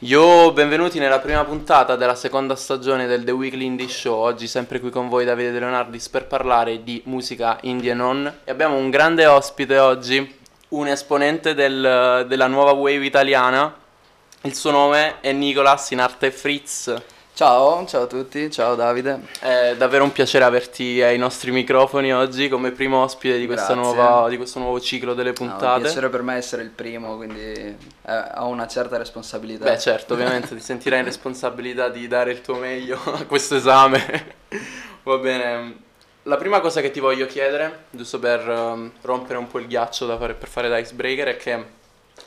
Yo, benvenuti nella prima puntata della seconda stagione del The Weekly Indie Show. Oggi sempre qui con voi Davide De Leonardis per parlare di musica indie e non. E abbiamo un grande ospite oggi, un esponente del- della nuova wave italiana. Il suo nome è Nicolas, in arte Fritz. Ciao, ciao a tutti, ciao Davide. È davvero un piacere averti ai nostri microfoni oggi come primo ospite di, nuova- di questo nuovo ciclo delle No, è un puntate. piacere per me essere il primo, quindi eh, ho una certa responsabilità. Beh, certo, ovviamente ti sentirai in responsabilità di dare il tuo meglio a questo esame. Va bene. La prima cosa che ti voglio chiedere, giusto per ehm, rompere un po' il ghiaccio da fare, per fare da icebreaker, è che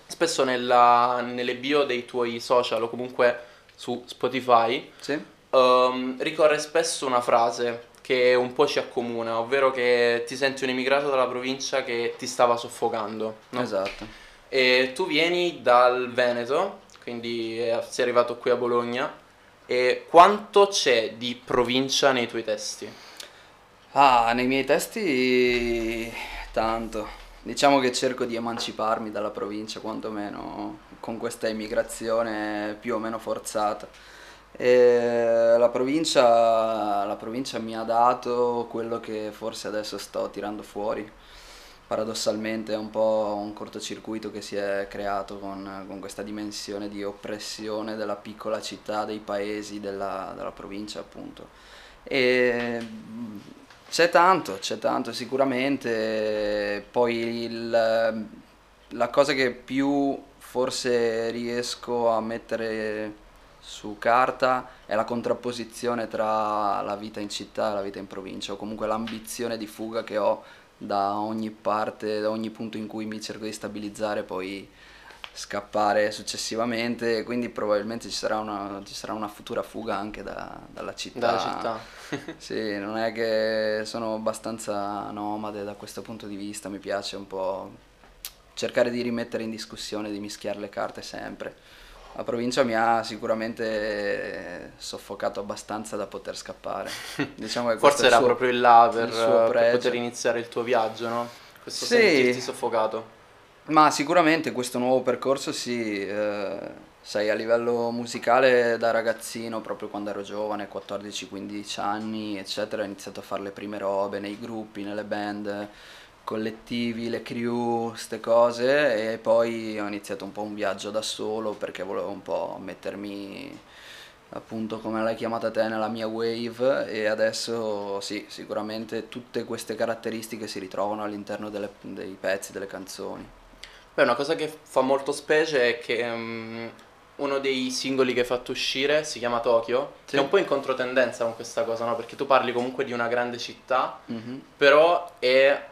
spesso nella- nelle bio dei tuoi social o comunque su Spotify Sì? ehm, ricorre spesso una frase che un po' ci accomuna, ovvero che ti senti un immigrato dalla provincia che ti stava soffocando. no? Esatto. E tu vieni dal Veneto, quindi eh, sei arrivato qui a Bologna. E quanto c'è di provincia nei tuoi testi? Ah, nei miei testi tanto. Diciamo che cerco di emanciparmi dalla provincia, quantomeno con questa immigrazione più o meno forzata. La provincia, la provincia mi ha dato quello che forse adesso sto tirando fuori. Paradossalmente è un po' un cortocircuito che si è creato con, con questa dimensione di oppressione della piccola città, dei paesi, della, della provincia appunto. E c'è tanto, c'è tanto sicuramente. Poi il- la cosa che più forse riesco a mettere su carta è la contrapposizione tra la vita in città e la vita in provincia, o comunque l'ambizione di fuga che ho da ogni parte, da ogni punto in cui mi cerco di stabilizzare, poi scappare successivamente, quindi probabilmente ci sarà una, ci sarà una futura fuga anche da- dalla città. Dalla città. Sì, non è che sono abbastanza nomade da questo punto di vista, mi piace un po' cercare di rimettere in discussione, di mischiare le carte sempre. La provincia mi ha sicuramente soffocato abbastanza da poter scappare. Diciamo che Forse era suo- proprio il là per, per poter iniziare il tuo viaggio, no? Questo Sì. sentirti soffocato. Ma sicuramente questo nuovo percorso sì, eh, sai, a livello musicale da ragazzino, proprio quando ero giovane, 14-15 anni, eccetera, ho iniziato a fare le prime robe nei gruppi, nelle band, collettivi, le crew, queste cose e poi ho iniziato un po' un viaggio da solo perché volevo un po' mettermi appunto come l'hai chiamata te nella mia wave e adesso sì, sicuramente tutte queste caratteristiche si ritrovano all'interno dei pezzi, delle canzoni. Beh, una cosa che fa molto specie è che mm, uno dei singoli che hai fatto uscire si chiama Tokyo, Sì. che è un po' in controtendenza con questa cosa, no? Perché tu parli comunque di una grande città, Mhm, però è-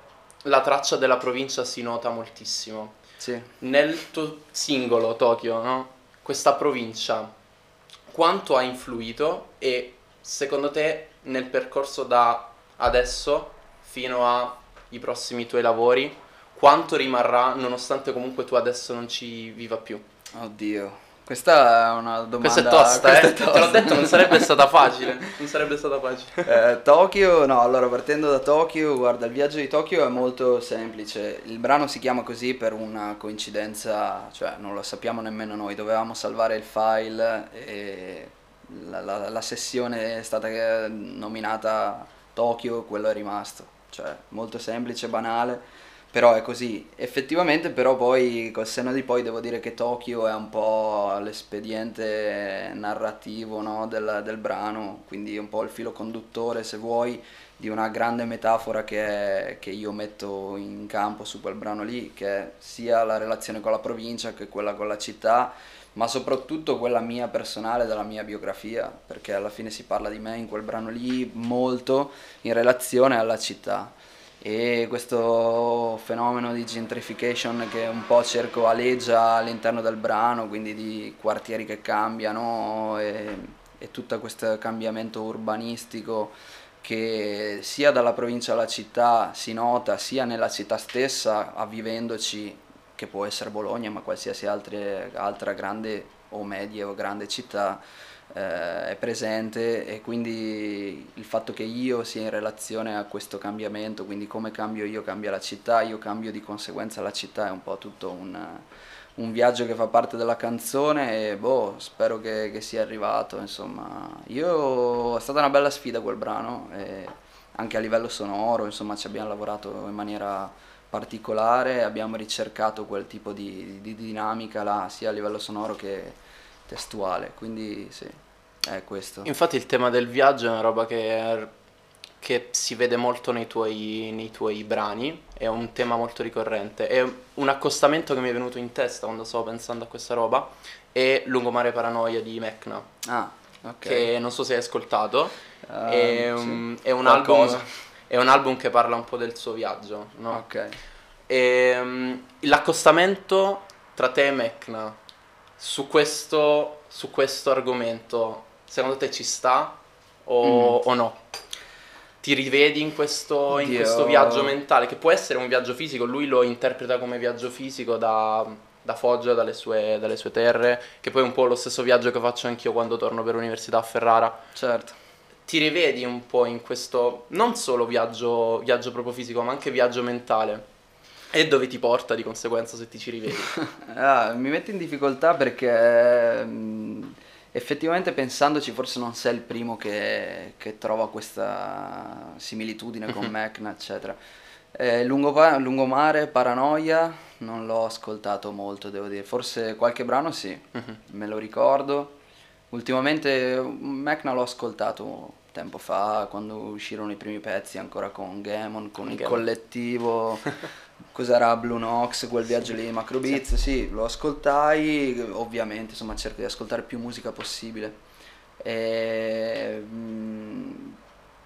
la traccia della provincia si nota moltissimo. Sì. Nel tuo singolo Tokyo, no? Questa provincia, quanto ha influito e secondo te nel percorso da adesso fino ai prossimi tuoi lavori, quanto rimarrà nonostante comunque tu adesso non ci viva più? Oddio, questa è una domanda... Questa è tosta, questa eh? è Te l'ho tosta. detto, non sarebbe stata facile. Non sarebbe stata facile. Eh, Tokyo, no, allora partendo da Tokyo, guarda, il viaggio di Tokyo è molto semplice. Il brano si chiama così per una coincidenza, cioè non lo sappiamo nemmeno noi. Dovevamo salvare il file e la, la- la sessione è stata eh, nominata Tokyo, quello è rimasto. Cioè, molto semplice, banale. Però è così. Effettivamente, però, poi col senno di poi devo dire che Tokyo è un po' l'espediente narrativo no, del, del brano, quindi un po' il filo conduttore, se vuoi, di una grande metafora che, che io metto in campo su quel brano lì, che è sia la relazione con la provincia che quella con la città, ma soprattutto quella mia personale della mia biografia, perché alla fine si parla di me in quel brano lì molto in relazione alla città e questo fenomeno di gentrification che un po' cerco aleggia all'interno del brano, quindi di quartieri che cambiano e, e tutto questo cambiamento urbanistico che sia dalla provincia alla città si nota, sia nella città stessa, avvivendoci, che può essere Bologna, ma qualsiasi altre- altra grande o media o grande città, eh, è presente e quindi il fatto che io sia in relazione a questo cambiamento, quindi come cambio io cambia la città, io cambio di conseguenza la città, è un po' tutto un, un viaggio che fa parte della canzone e boh, spero che, che sia arrivato, insomma. Io, è stata una bella sfida quel brano, anche a livello sonoro, insomma ci abbiamo lavorato in maniera particolare, abbiamo ricercato quel tipo di, di dinamica là, sia a livello sonoro che testuale, quindi sì, è questo. Infatti il tema del viaggio è una roba che, che si vede molto nei tuoi, nei tuoi brani, è un tema molto ricorrente, è un accostamento che mi è venuto in testa quando stavo pensando a questa roba, è Lungomare Paranoia di Mecna. Ah, ok. Che non so se hai ascoltato, Uh, è, sì. un, è un album, è un album che parla un po' del suo viaggio, no? Ok. E, um, l'accostamento tra te e Mecna su questo, su questo argomento, secondo te ci sta o, o no? Ti rivedi in questo, in questo viaggio mentale, che può essere un viaggio fisico, lui lo interpreta come viaggio fisico da, da Foggia, dalle sue, dalle sue terre, che poi è un po' lo stesso viaggio che faccio anch'io quando torno per l'università a Ferrara Certo. ti rivedi un po' in questo non solo viaggio, viaggio proprio fisico, ma anche viaggio mentale. E dove ti porta di conseguenza se ti ci rivedi? Ah, mi mette in difficoltà perché mh, effettivamente pensandoci forse non sei il primo che, che trova questa similitudine con Mecna, eccetera. Eh, Lungopa- Lungomare, Paranoia, non l'ho ascoltato molto, devo dire. Forse qualche brano sì, Mhm. me lo ricordo. Ultimamente Mecna l'ho ascoltato tempo fa, quando uscirono i primi pezzi ancora con Gamon, con il Gamon. collettivo. Cos'era Blue Nox, quel viaggio lì, Macro Beats, sì, lo ascoltai, ovviamente, insomma cerco di ascoltare più musica possibile. E, mm,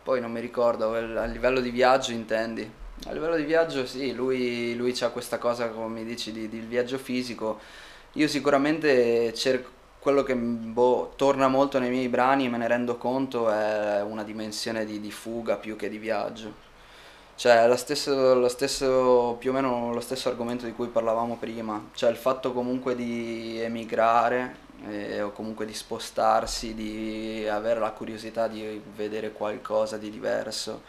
poi non mi ricordo, a livello di viaggio intendi? A livello di viaggio sì, lui, lui ha questa cosa, come mi dici, di, di viaggio fisico. Io sicuramente cerco, quello che boh, torna molto nei miei brani, e me ne rendo conto, è una dimensione di, di fuga più che di viaggio. Cioè, è lo stesso, lo stesso, più o meno lo stesso argomento di cui parlavamo prima, cioè il fatto comunque di emigrare eh, o comunque di spostarsi, di avere la curiosità di vedere qualcosa di diverso,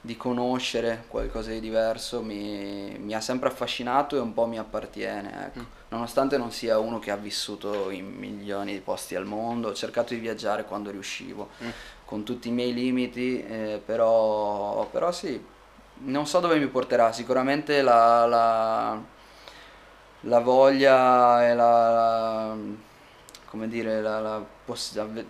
di conoscere qualcosa di diverso, mi, mi ha sempre affascinato e un po' mi appartiene, ecco. Nonostante non sia uno che ha vissuto in milioni di posti al mondo, ho cercato di viaggiare quando riuscivo, Mm. con tutti i miei limiti, eh, però, però sì, non so dove mi porterà, sicuramente la, la, la voglia e la, come dire, la, la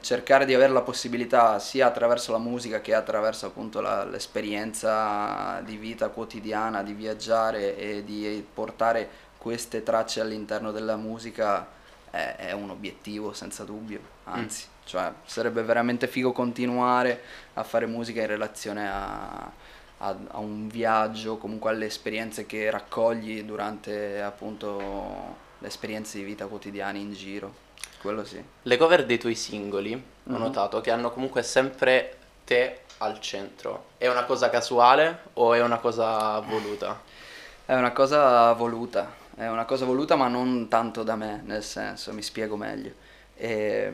cercare di avere la possibilità sia attraverso la musica che attraverso appunto l'esperienza di vita quotidiana, di viaggiare e di portare queste tracce all'interno della musica è, è un obiettivo senza dubbio, anzi, cioè sarebbe veramente figo continuare a fare musica in relazione a, a- a un viaggio, comunque alle esperienze che raccogli durante appunto le esperienze di vita quotidiane in giro. Quello sì. Le cover dei tuoi singoli, ho Mhm. notato, che hanno comunque sempre te al centro. È una cosa casuale o è una cosa voluta? È una cosa voluta, è una cosa voluta ma non tanto da me, nel senso, mi spiego meglio. E,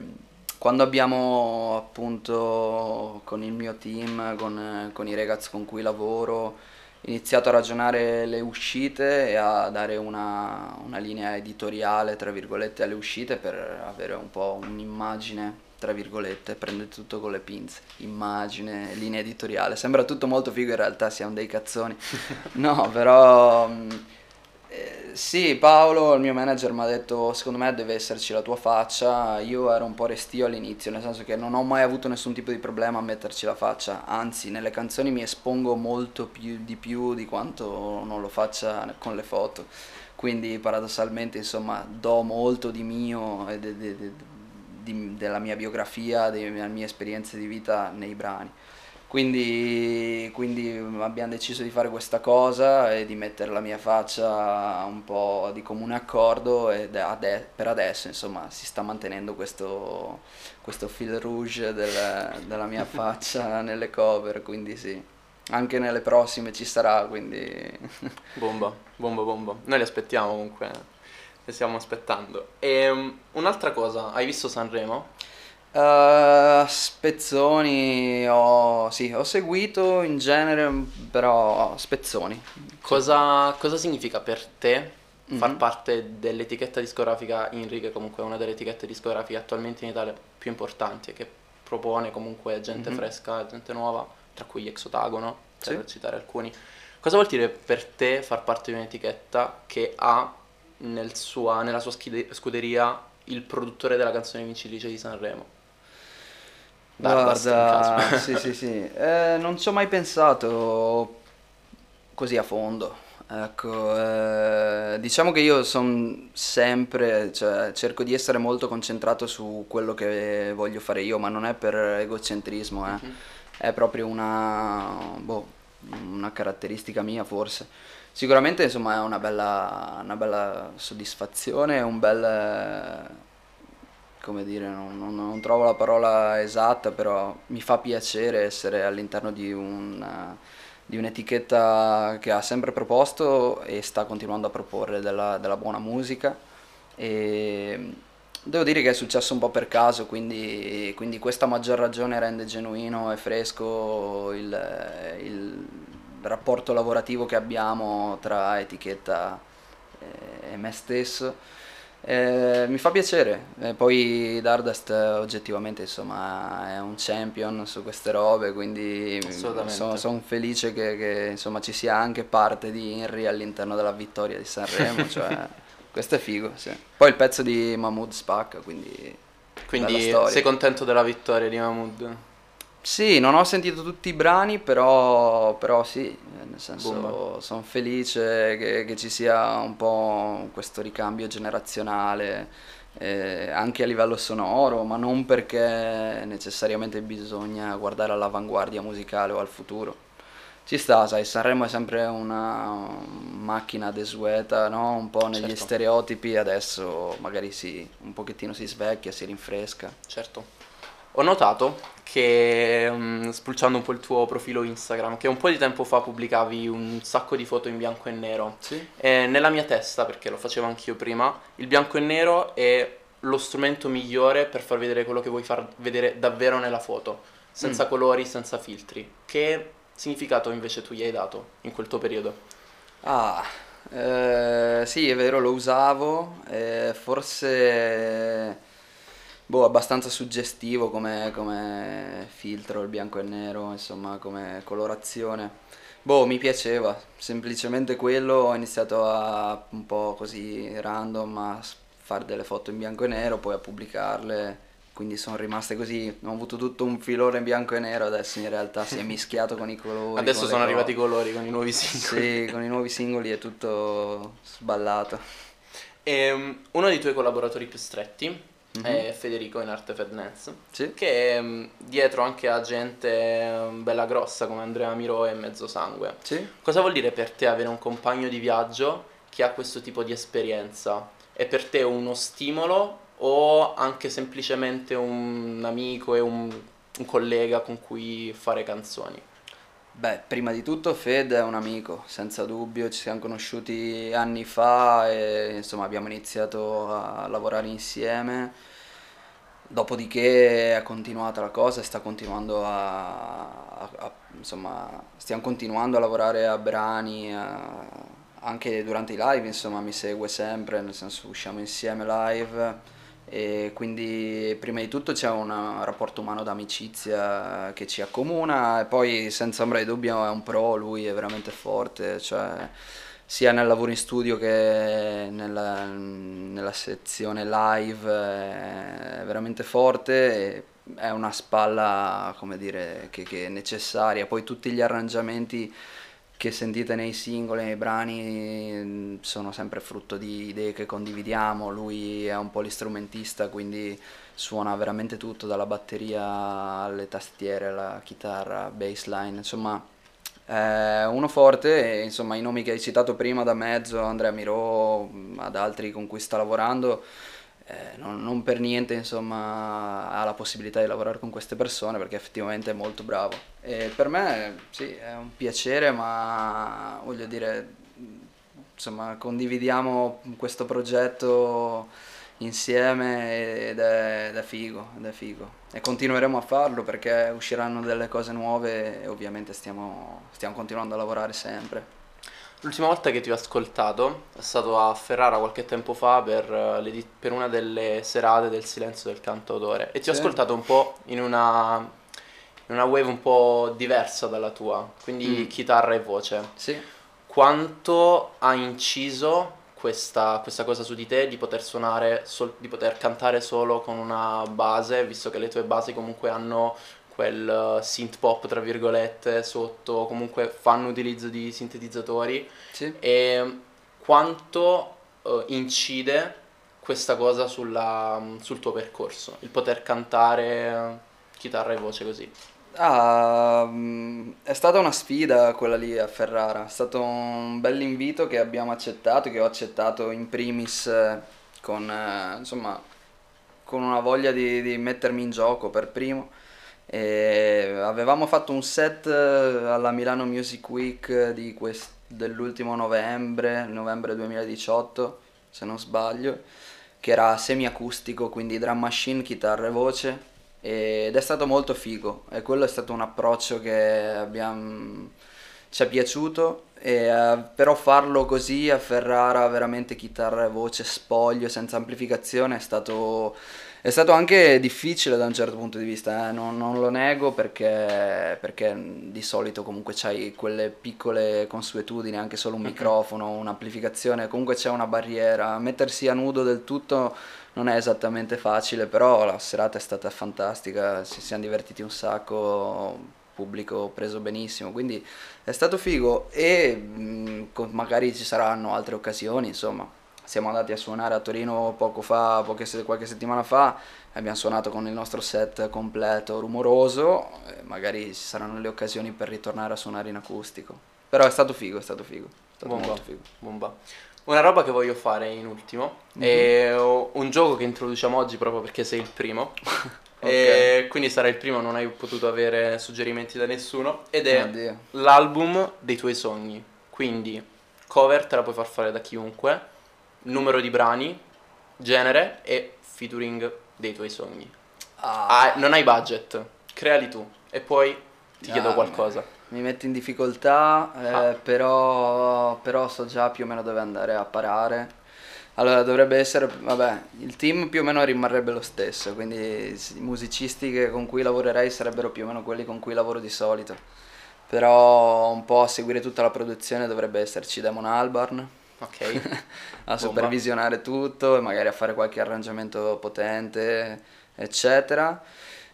quando abbiamo appunto con il mio team, con, con i ragazzi con cui lavoro, iniziato a ragionare le uscite e a dare una, una linea editoriale, tra virgolette, alle uscite per avere un po' un'immagine, tra virgolette, prendete tutto con le pinze, immagine, linea editoriale, sembra tutto molto figo, in realtà siamo dei cazzoni. No, però sì, Paolo, il mio manager, mi ha detto secondo me deve esserci la tua faccia. Io ero un po' restio all'inizio, nel senso che non ho mai avuto nessun tipo di problema a metterci la faccia, anzi nelle canzoni mi espongo molto più di più di quanto non lo faccia con le foto. Quindi paradossalmente insomma do molto di mio e de- de- de- della mia biografia, delle mie esperienze di vita nei brani. Quindi, quindi abbiamo deciso di fare questa cosa e di mettere la mia faccia un po' di comune accordo e ade- per adesso insomma si sta mantenendo questo, questo fil rouge del- della mia faccia nelle cover, quindi sì, anche nelle prossime ci sarà, quindi Bomba, bomba, bomba. Noi li aspettiamo comunque, li stiamo aspettando. E um, un'altra cosa, hai visto Sanremo? Eh, spezzoni ho, sì, ho seguito in genere, però spezzoni. Cosa, cosa significa per te mm-hmm. far parte dell'etichetta discografica INRI, che comunque è una delle etichette discografiche attualmente in Italia più importanti e che propone comunque gente mm-hmm. fresca, gente nuova, tra cui gli Exotagono, sì. per citare alcuni. Cosa vuol dire per te far parte di un'etichetta che ha nel sua, nella sua scuderia il produttore della canzone vincitrice di Sanremo? Guarda, sì, sì, sì. Eh, non ci ho mai pensato così a fondo. Ecco, eh, diciamo che io sono sempre, cioè, cerco di essere molto concentrato su quello che voglio fare io, ma non è per egocentrismo, eh. uh-huh. è proprio una, boh, una caratteristica mia forse. Sicuramente insomma è una bella, una bella soddisfazione, un bel come dire, non, non, non, trovo la parola esatta, però mi fa piacere essere all'interno di, un, di un'etichetta che ha sempre proposto e sta continuando a proporre della, della, buona musica. E devo dire che è successo un po' per caso, quindi, quindi questa maggior ragione rende genuino e fresco il, il rapporto lavorativo che abbiamo tra etichetta e me stesso eh, mi fa piacere, eh, poi Dardust oggettivamente insomma è un champion su queste robe, quindi sono son felice che, che insomma, ci sia anche parte di Henry all'interno della vittoria di Sanremo, cioè, questo è figo. Sì. Poi il pezzo di Mahmood spacca, quindi... Quindi sei contento della vittoria di Mahmood? Sì, non ho sentito tutti i brani, però, però sì, nel senso sono felice che, che, ci sia un po' questo ricambio generazionale, eh, anche a livello sonoro, ma non perché necessariamente bisogna guardare all'avanguardia musicale o al futuro. Ci sta, sai, Sanremo è sempre una macchina desueta, no? Un po' negli certo. stereotipi, adesso magari si, un pochettino si svecchia, si rinfresca. Certo. Ho notato che, um, spulciando un po' il tuo profilo Instagram, che un po' di tempo fa pubblicavi un sacco di foto in bianco e nero. Sì. E nella mia testa, perché lo facevo anch'io prima, il bianco e nero è lo strumento migliore per far vedere quello che vuoi far vedere davvero nella foto, senza mm. colori, senza filtri. Che significato invece tu gli hai dato in quel tuo periodo? Ah, eh, sì, è vero, lo usavo, eh, forse boh, abbastanza suggestivo come, come filtro, il bianco e il nero, insomma, come colorazione. Boh, mi piaceva, semplicemente quello, ho iniziato a un po' così random a fare delle foto in bianco e nero, poi a pubblicarle, quindi sono rimaste così, ho avuto tutto un filone in bianco e nero, adesso in realtà si è mischiato con i colori. Adesso sono arrivati i colori con i nuovi singoli. Sì, con i nuovi singoli è tutto sballato. E um, uno dei tuoi collaboratori più stretti mm-hmm. è Federico in Arte Fedness, sì. che è mm, dietro anche a gente mm, bella grossa come Andrea Miro e Mezzo Sangue. Sì. Cosa vuol dire per te avere un compagno di viaggio che ha questo tipo di esperienza? È per te uno stimolo o anche semplicemente un amico e un, un collega con cui fare canzoni? Beh, prima di tutto Fed è un amico, senza dubbio, ci siamo conosciuti anni fa e insomma abbiamo iniziato a lavorare insieme. Dopodiché è continuata la cosa sta continuando a, a, a insomma, stiamo continuando a lavorare a brani, a, anche durante i live, insomma, mi segue sempre, nel senso usciamo insieme live. E quindi prima di tutto c'è un rapporto umano d'amicizia che ci accomuna e poi senza ombra di dubbio è un pro, lui è veramente forte, cioè sia nel lavoro in studio che nella, nella sezione live è veramente forte è una spalla come dire che, che è necessaria. Poi tutti gli arrangiamenti che sentite nei singoli, nei brani, mm, sono sempre frutto di idee che condividiamo, lui è un polistrumentista, quindi suona veramente tutto, dalla batteria alle tastiere, alla chitarra, bassline, insomma è uno forte insomma i nomi che hai citato prima da mezzo, Andrea Miro, ad altri con cui sta lavorando, eh, non, non, per niente insomma, ha la possibilità di lavorare con queste persone perché effettivamente è molto bravo. E per me sì, è un piacere, ma voglio dire, insomma, condividiamo questo progetto insieme ed è, ed è, figo, ed è figo. E continueremo a farlo perché usciranno delle cose nuove e ovviamente stiamo, stiamo continuando a lavorare sempre. L'ultima volta che ti ho ascoltato è stato a Ferrara qualche tempo fa per, eh, per una delle serate del silenzio del cantautore e ti ho Sì. ascoltato un po' in una, in una wave un po' diversa dalla tua, quindi Mm. chitarra e voce. Sì. Quanto ha inciso questa, questa cosa su di te di poter suonare, sol- di poter cantare solo con una base, visto che le tue basi comunque hanno quel eh, synth pop tra virgolette sotto, comunque fanno utilizzo di sintetizzatori Sì. e quanto eh, incide questa cosa sulla- sul tuo percorso, il poter cantare eh, chitarra e voce così. Ah, mm, è stata una sfida quella lì a Ferrara, è stato un bell'invito che abbiamo accettato, che ho accettato in primis eh, con, eh, insomma, con una voglia di, di mettermi in gioco per primo. E avevamo fatto un set eh, alla Milano Music Week quest- dell'ultimo novembre, novembre 2018, se non sbaglio, che era semiacustico, quindi drum machine, chitarra e voce ed è stato molto figo. E quello è stato un approccio che abbiamo, ci è piaciuto. E, eh, però farlo così a Ferrara veramente chitarra e voce spoglio senza amplificazione è stato, è stato anche difficile da un certo punto di vista eh, non, non lo nego perché, perché di solito comunque c'hai quelle piccole consuetudini anche solo un microfono un'amplificazione comunque c'è una barriera. Mettersi a nudo del tutto non è esattamente facile, però la serata è stata fantastica, ci siamo divertiti un sacco, pubblico preso benissimo, quindi è stato figo e mh, co- magari ci saranno altre occasioni, insomma. Siamo andati a suonare a Torino poco fa, poche qualche settimana fa, abbiamo suonato con il nostro set completo, rumoroso, magari ci saranno le occasioni per ritornare a suonare in acustico. Però è stato figo, è stato figo, è stato Bomba. molto figo. Bomba. Una roba che voglio fare in ultimo è un gioco che introduciamo oggi proprio perché sei il primo. E quindi sarai il primo, non hai potuto avere suggerimenti da nessuno. Ed è Oddio. l'album dei tuoi sogni. Quindi cover te la puoi far fare da chiunque, numero di brani, genere e featuring dei tuoi sogni. Ah, non hai budget, creali tu e poi ti chiedo Ah, qualcosa. Mi metti in difficoltà, eh, Ah. però, però so già più o meno dove andare a parare. Allora dovrebbe essere, vabbè, il team più o meno rimarrebbe lo stesso, quindi s- i musicisti che- con cui lavorerei sarebbero più o meno quelli con cui lavoro di solito. Però un po' a seguire tutta la produzione dovrebbe esserci Damon Albarn Ok? a supervisionare tutto e magari a fare qualche arrangiamento potente, eccetera.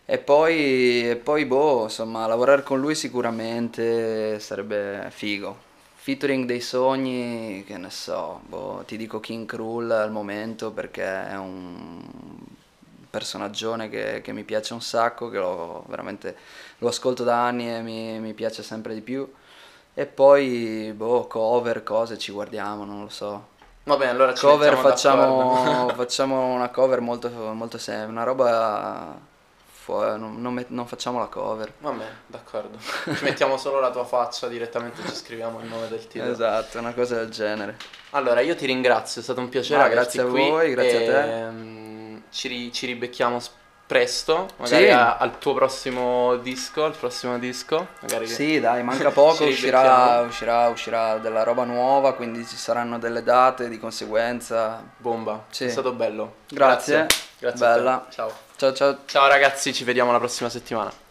E poi, e poi, boh, insomma, lavorare con lui sicuramente sarebbe figo. Featuring dei sogni, che ne so, boh, ti dico King Krul al momento perché è un personaggione che, che mi piace un sacco, che lo, veramente lo ascolto da anni e mi, mi piace sempre di più. E poi, boh, cover, cose, ci guardiamo, non lo so. Va bene, allora ci Cover facciamo, facciamo una cover molto, molto semplice, una roba fuori, non, non met- non facciamo la cover. Va bene, d'accordo. Ci mettiamo solo la tua faccia direttamente, ci scriviamo il nome del titolo. Esatto, una cosa del genere. Allora, io ti ringrazio, è stato un piacere Ah, grazie a voi, grazie a te. mm, Ci, ri- ci ribecchiamo s- presto, magari Sì. a- al tuo prossimo disco, al prossimo disco. Magari Sì, dai, manca poco, Ci uscirà, uscirà, uscirà della roba nuova, quindi ci saranno delle date di conseguenza. Bomba, Sì. è stato bello. Grazie, Grazie te. bella. Ciao. Ciao ciao. Ciao ragazzi, ci vediamo la prossima settimana.